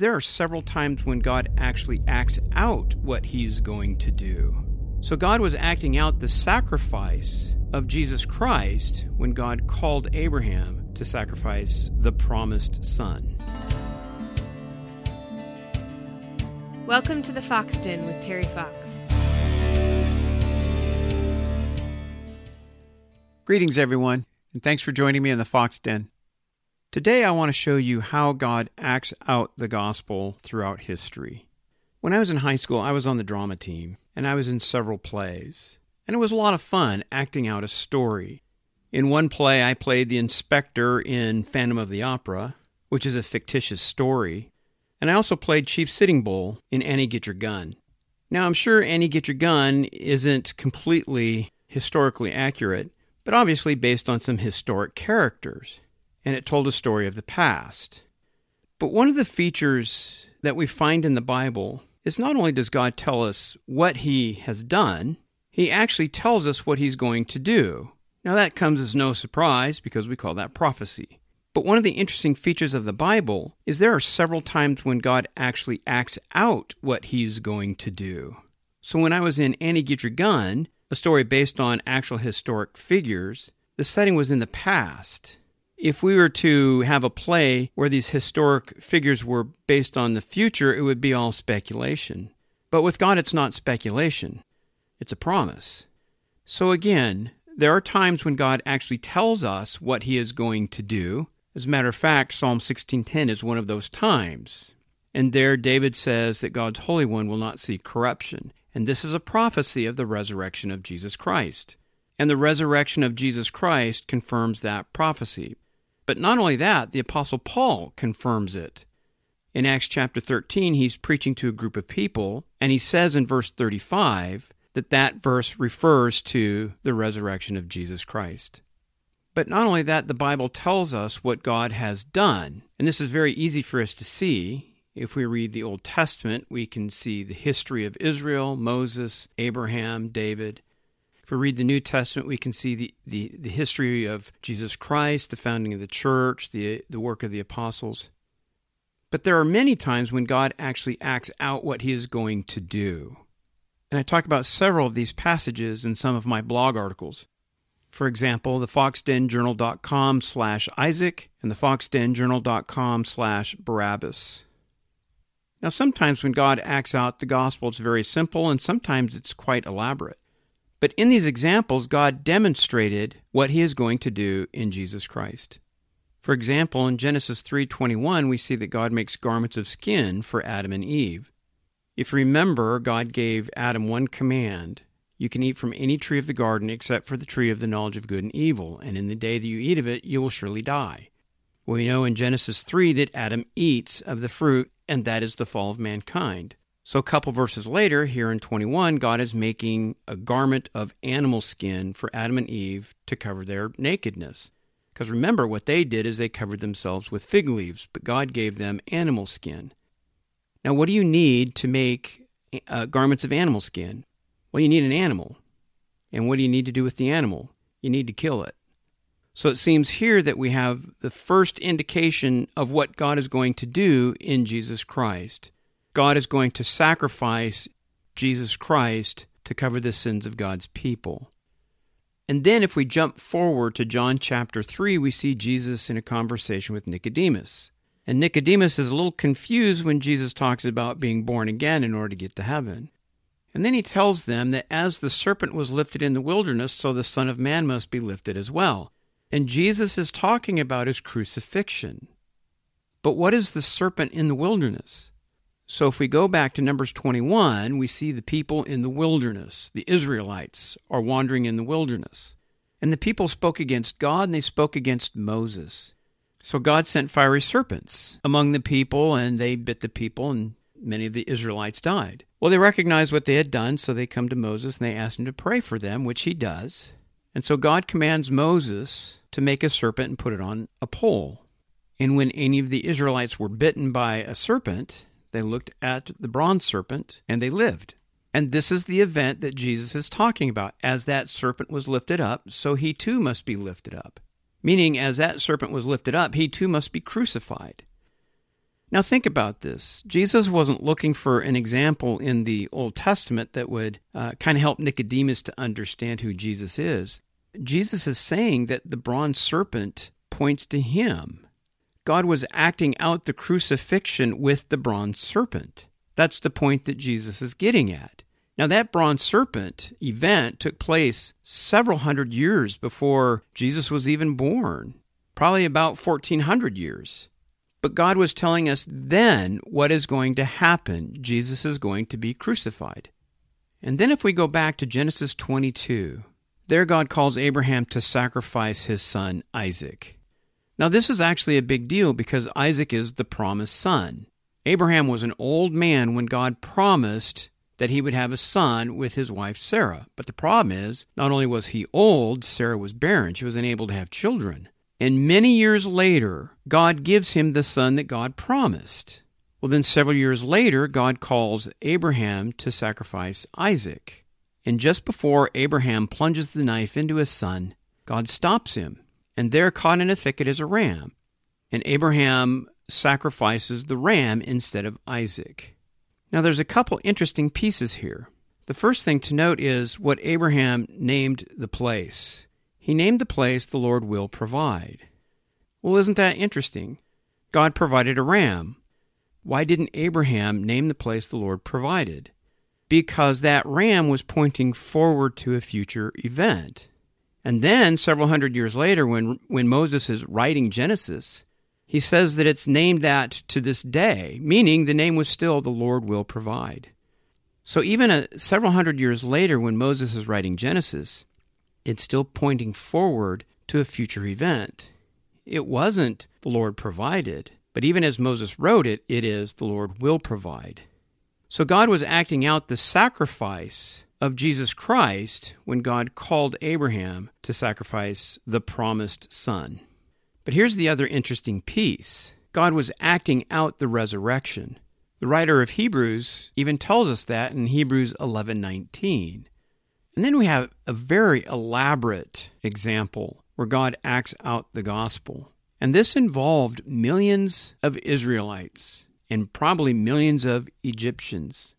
There are several times when God actually acts out what he's going to do. So God was acting out the sacrifice of Jesus Christ when God called Abraham to sacrifice the promised son. Welcome to the Fox Den with Terry Fox. Greetings, everyone, and thanks for joining me in the Fox Den. Today, I want to show you how God acts out the gospel throughout history. When I was in high school, I was on the drama team, and I was in several plays. And it was a lot of fun acting out a story. In one play, I played the inspector in Phantom of the Opera, which is a fictitious story. And I also played Chief Sitting Bull in Annie Get Your Gun. Now, I'm sure Annie Get Your Gun isn't completely historically accurate, but obviously based on some historic characters and it told a story of the past. But one of the features that we find in the Bible is not only does God tell us what he has done, he actually tells us what he's going to do. Now, that comes as no surprise because we call that prophecy. But one of the interesting features of the Bible is there are several times when God actually acts out what he's going to do. So when I was in Annie Get Your Gun, a story based on actual historic figures, the setting was in the past. If we were to have a play where these historic figures were based on the future, it would be all speculation. But with God, it's not speculation, it's a promise. So again, there are times when God actually tells us what he is going to do. As a matter of fact, Psalm 16:10 is one of those times. And there David says that God's Holy One will not see corruption. And this is a prophecy of the resurrection of Jesus Christ. And the resurrection of Jesus Christ confirms that prophecy. But not only that, the Apostle Paul confirms it. In Acts chapter 13, he's preaching to a group of people, and he says in verse 35 that that verse refers to the resurrection of Jesus Christ. But not only that, the Bible tells us what God has done. And this is very easy for us to see. If we read the Old Testament, we can see the history of Israel, Moses, Abraham, David. If we read the New Testament, we can see the, the, the history of Jesus Christ, the founding of the church, the, the work of the apostles. But there are many times when God actually acts out what he is going to do. And I talk about several of these passages in some of my blog articles. For example, the foxdenjournal.com slash Isaac and the foxdenjournal.com slash Barabbas. Now, sometimes when God acts out the gospel, it's very simple, and sometimes it's quite elaborate. But in these examples, God demonstrated what he is going to do in Jesus Christ. For example, in Genesis 3:21, we see that God makes garments of skin for Adam and Eve. If you remember, God gave Adam one command. You can eat from any tree of the garden except for the tree of the knowledge of good and evil, and in the day that you eat of it, you will surely die. We know in Genesis 3 that Adam eats of the fruit, and that is the fall of mankind. So, a couple verses later, here in 21, God is making a garment of animal skin for Adam and Eve to cover their nakedness. Because remember, what they did is they covered themselves with fig leaves, but God gave them animal skin. Now, what do you need to make uh, garments of animal skin? Well, you need an animal. And what do you need to do with the animal? You need to kill it. So it seems here that we have the first indication of what God is going to do in Jesus Christ. God is going to sacrifice Jesus Christ to cover the sins of God's people. And then, if we jump forward to John chapter 3, we see Jesus in a conversation with Nicodemus. And Nicodemus is a little confused when Jesus talks about being born again in order to get to heaven. And then he tells them that as the serpent was lifted in the wilderness, so the Son of Man must be lifted as well. And Jesus is talking about his crucifixion. But what is the serpent in the wilderness? So if we go back to Numbers 21, we see the people in the wilderness. The Israelites are wandering in the wilderness. And the people spoke against God and they spoke against Moses. So God sent fiery serpents among the people and they bit the people and many of the Israelites died. Well, they recognized what they had done, so they come to Moses and they ask him to pray for them, which he does. And so God commands Moses to make a serpent and put it on a pole. And when any of the Israelites were bitten by a serpent, they looked at the bronze serpent and they lived. And this is the event that Jesus is talking about. As that serpent was lifted up, so he too must be lifted up. Meaning, as that serpent was lifted up, he too must be crucified. Now, think about this. Jesus wasn't looking for an example in the Old Testament that would uh, kind of help Nicodemus to understand who Jesus is. Jesus is saying that the bronze serpent points to him. God was acting out the crucifixion with the bronze serpent. That's the point that Jesus is getting at. Now, that bronze serpent event took place several hundred years before Jesus was even born, probably about 1400 years. But God was telling us then what is going to happen. Jesus is going to be crucified. And then if we go back to Genesis 22, there God calls Abraham to sacrifice his son Isaac. Now, this is actually a big deal because Isaac is the promised son. Abraham was an old man when God promised that he would have a son with his wife Sarah. But the problem is, not only was he old, Sarah was barren. She was unable to have children. And many years later, God gives him the son that God promised. Well, then several years later, God calls Abraham to sacrifice Isaac. And just before Abraham plunges the knife into his son, God stops him. And there, caught in a thicket, is a ram. And Abraham sacrifices the ram instead of Isaac. Now, there's a couple interesting pieces here. The first thing to note is what Abraham named the place. He named the place the Lord will provide. Well, isn't that interesting? God provided a ram. Why didn't Abraham name the place the Lord provided? Because that ram was pointing forward to a future event. And then, several hundred years later, when, when Moses is writing Genesis, he says that it's named that to this day, meaning the name was still the Lord will provide. So even a, several hundred years later, when Moses is writing Genesis, it's still pointing forward to a future event. It wasn't the Lord provided, but even as Moses wrote it, it is the Lord will provide. So God was acting out the sacrifice of Jesus Christ when God called Abraham to sacrifice the promised son. But here's the other interesting piece God was acting out the resurrection. The writer of Hebrews even tells us that in Hebrews 11:19. And then we have a very elaborate example where God acts out the gospel. And this involved millions of Israelites and probably millions of Egyptians.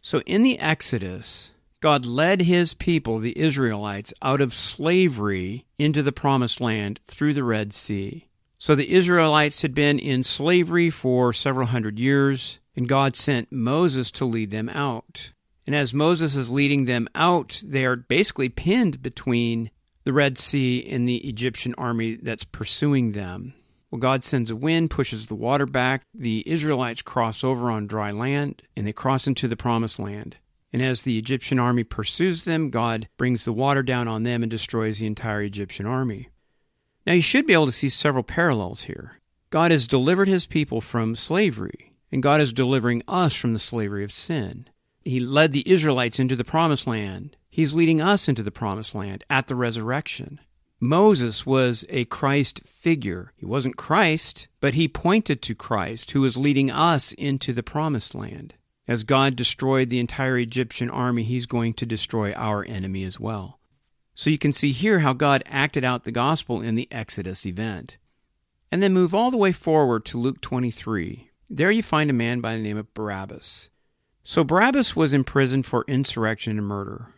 So in the Exodus, God led his people, the Israelites, out of slavery into the promised land through the Red Sea. So the Israelites had been in slavery for several hundred years, and God sent Moses to lead them out. And as Moses is leading them out, they are basically pinned between the Red Sea and the Egyptian army that's pursuing them. Well, God sends a wind, pushes the water back. The Israelites cross over on dry land, and they cross into the promised land. And as the Egyptian army pursues them, God brings the water down on them and destroys the entire Egyptian army. Now, you should be able to see several parallels here. God has delivered his people from slavery, and God is delivering us from the slavery of sin. He led the Israelites into the promised land. He's leading us into the promised land at the resurrection. Moses was a Christ figure. He wasn't Christ, but he pointed to Christ, who was leading us into the promised land. As God destroyed the entire Egyptian army, he's going to destroy our enemy as well. So you can see here how God acted out the gospel in the Exodus event. And then move all the way forward to Luke 23. There you find a man by the name of Barabbas. So Barabbas was imprisoned for insurrection and murder.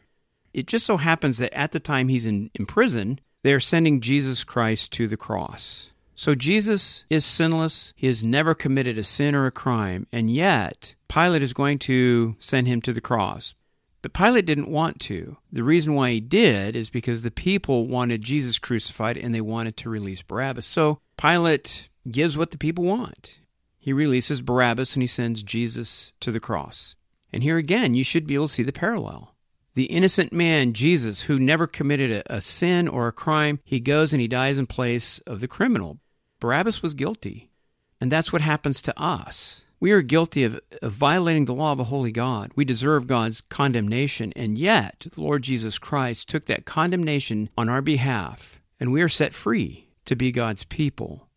It just so happens that at the time he's in, in prison, they are sending Jesus Christ to the cross. So Jesus is sinless. He has never committed a sin or a crime. And yet, Pilate is going to send him to the cross. But Pilate didn't want to. The reason why he did is because the people wanted Jesus crucified and they wanted to release Barabbas. So Pilate gives what the people want. He releases Barabbas and he sends Jesus to the cross. And here again, you should be able to see the parallel. The innocent man, Jesus, who never committed a, a sin or a crime, he goes and he dies in place of the criminal. Barabbas was guilty. And that's what happens to us. We are guilty of, of, violating the law of a holy God. We deserve God's condemnation, and yet the Lord Jesus Christ took that condemnation on our behalf, and we are set free to be God's people.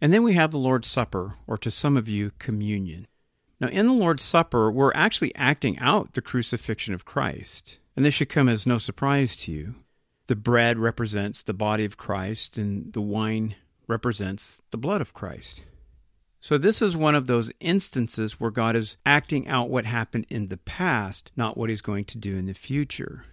And then we have the Lord's Supper, or to some of you, communion. Now, in the Lord's Supper, we're actually acting out the crucifixion of Christ, and this should come as no surprise to you. The bread represents the body of Christ, and the wine represents the blood of Christ. So, this is one of those instances where God is acting out what happened in the past, not what He's going to do in the future.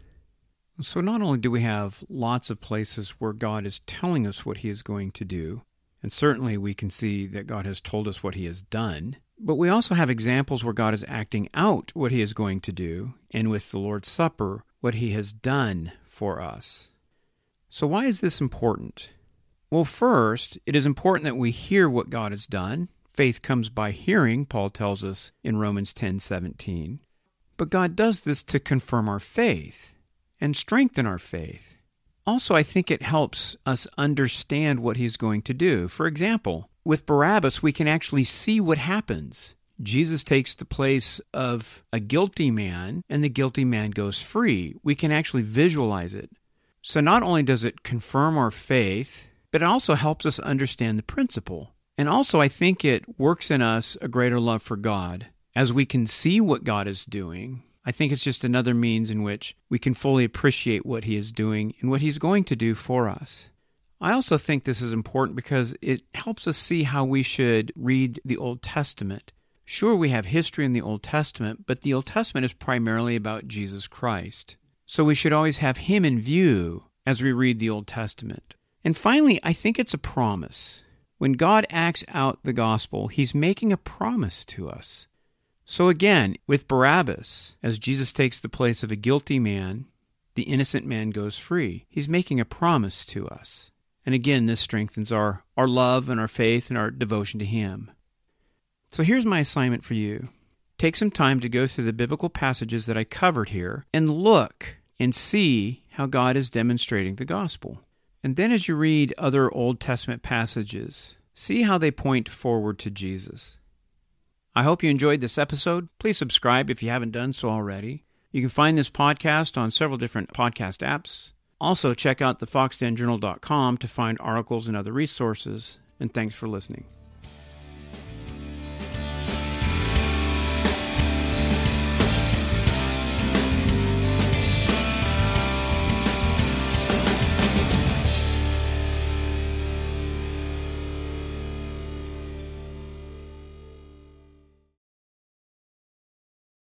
So, not only do we have lots of places where God is telling us what He is going to do, and certainly we can see that God has told us what He has done, but we also have examples where God is acting out what He is going to do, and with the Lord's Supper, what He has done for us. So, why is this important? Well, first, it is important that we hear what God has done Faith comes by hearing, Paul tells us in Romans 10:17. But God does this to confirm our faith and strengthen our faith. Also, I think it helps us understand what he's going to do. For example, with Barabbas, we can actually see what happens. Jesus takes the place of a guilty man, and the guilty man goes free. We can actually visualize it. So, not only does it confirm our faith, but it also helps us understand the principle. And also, I think it works in us a greater love for God. As we can see what God is doing, I think it's just another means in which we can fully appreciate what He is doing and what He's going to do for us. I also think this is important because it helps us see how we should read the Old Testament. Sure, we have history in the Old Testament, but the Old Testament is primarily about Jesus Christ. So we should always have Him in view as we read the Old Testament. And finally, I think it's a promise. When God acts out the gospel, he's making a promise to us. So again, with Barabbas, as Jesus takes the place of a guilty man, the innocent man goes free. He's making a promise to us. And again, this strengthens our, our love and our faith and our devotion to Him. So here's my assignment for you take some time to go through the biblical passages that I covered here and look and see how God is demonstrating the gospel. And then as you read other Old Testament passages, see how they point forward to Jesus. I hope you enjoyed this episode. Please subscribe if you haven't done so already. You can find this podcast on several different podcast apps. Also, check out thefoxdenjournal.com to find articles and other resources. And thanks for listening.